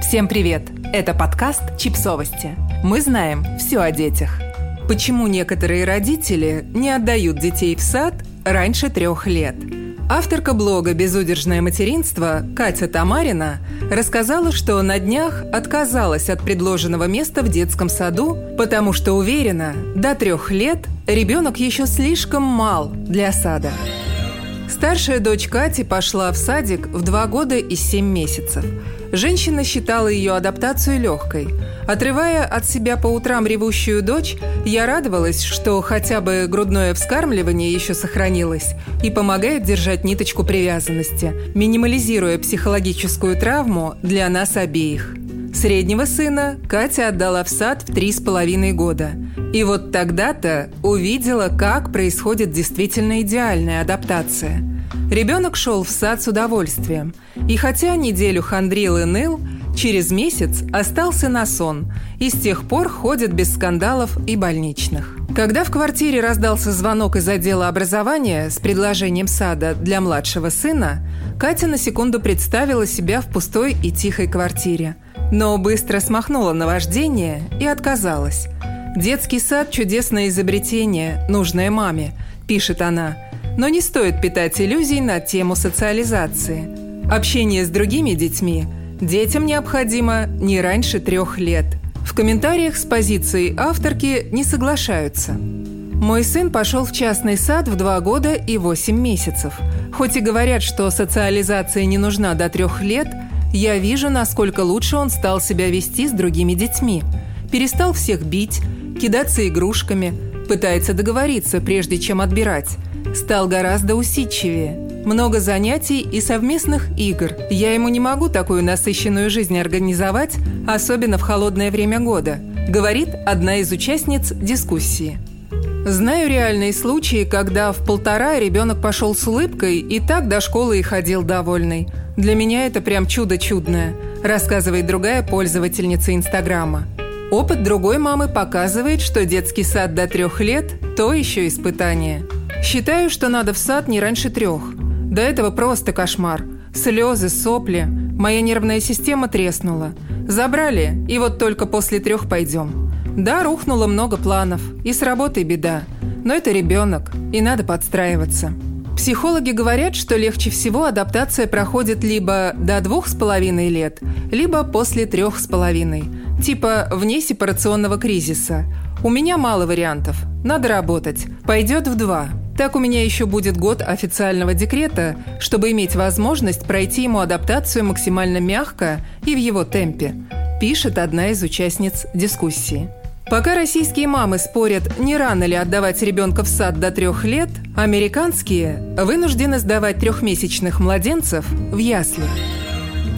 Всем привет! Это подкаст «Чипсовости». Мы знаем все о детях. Почему некоторые родители не отдают детей в сад раньше трех лет? Авторка блога «Безудержное материнство» Катя Тамарина рассказала, что на днях отказалась от предложенного места в детском саду, потому что уверена, до трех лет ребенок еще слишком мал для сада. Старшая дочь Кати пошла в садик в два года и семь месяцев. Женщина считала ее адаптацию легкой. Отрывая от себя по утрам ревущую дочь, я радовалась, что хотя бы грудное вскармливание еще сохранилось и помогает держать ниточку привязанности, минимализируя психологическую травму для нас обеих. Среднего сына Катя отдала в сад в три с половиной года. И вот тогда-то увидела, как происходит действительно идеальная адаптация. Ребенок шел в сад с удовольствием. И хотя неделю хандрил и ныл, через месяц остался на сон и с тех пор ходит без скандалов и больничных. Когда в квартире раздался звонок из отдела образования с предложением сада для младшего сына, Катя на секунду представила себя в пустой и тихой квартире. Но быстро смахнула наваждение и отказалась. «Детский сад – чудесное изобретение, нужное маме», – пишет она – но не стоит питать иллюзий на тему социализации. Общение с другими детьми детям необходимо не раньше трех лет. В комментариях с позицией авторки не соглашаются. Мой сын пошел в частный сад в два года и восемь месяцев. Хоть и говорят, что социализация не нужна до трех лет, я вижу, насколько лучше он стал себя вести с другими детьми. Перестал всех бить, кидаться игрушками, пытается договориться, прежде чем отбирать – стал гораздо усидчивее. Много занятий и совместных игр. Я ему не могу такую насыщенную жизнь организовать, особенно в холодное время года, говорит одна из участниц дискуссии. Знаю реальные случаи, когда в полтора ребенок пошел с улыбкой и так до школы и ходил довольный. Для меня это прям чудо чудное, рассказывает другая пользовательница Инстаграма. Опыт другой мамы показывает, что детский сад до трех лет – то еще испытание – Считаю, что надо в сад не раньше трех. До этого просто кошмар. Слезы, сопли. Моя нервная система треснула. Забрали, и вот только после трех пойдем. Да, рухнуло много планов. И с работой беда. Но это ребенок, и надо подстраиваться. Психологи говорят, что легче всего адаптация проходит либо до двух с половиной лет, либо после трех с половиной. Типа вне сепарационного кризиса. У меня мало вариантов. Надо работать. Пойдет в два. Так у меня еще будет год официального декрета, чтобы иметь возможность пройти ему адаптацию максимально мягко и в его темпе, пишет одна из участниц дискуссии. Пока российские мамы спорят, не рано ли отдавать ребенка в сад до трех лет, американские вынуждены сдавать трехмесячных младенцев в ясли.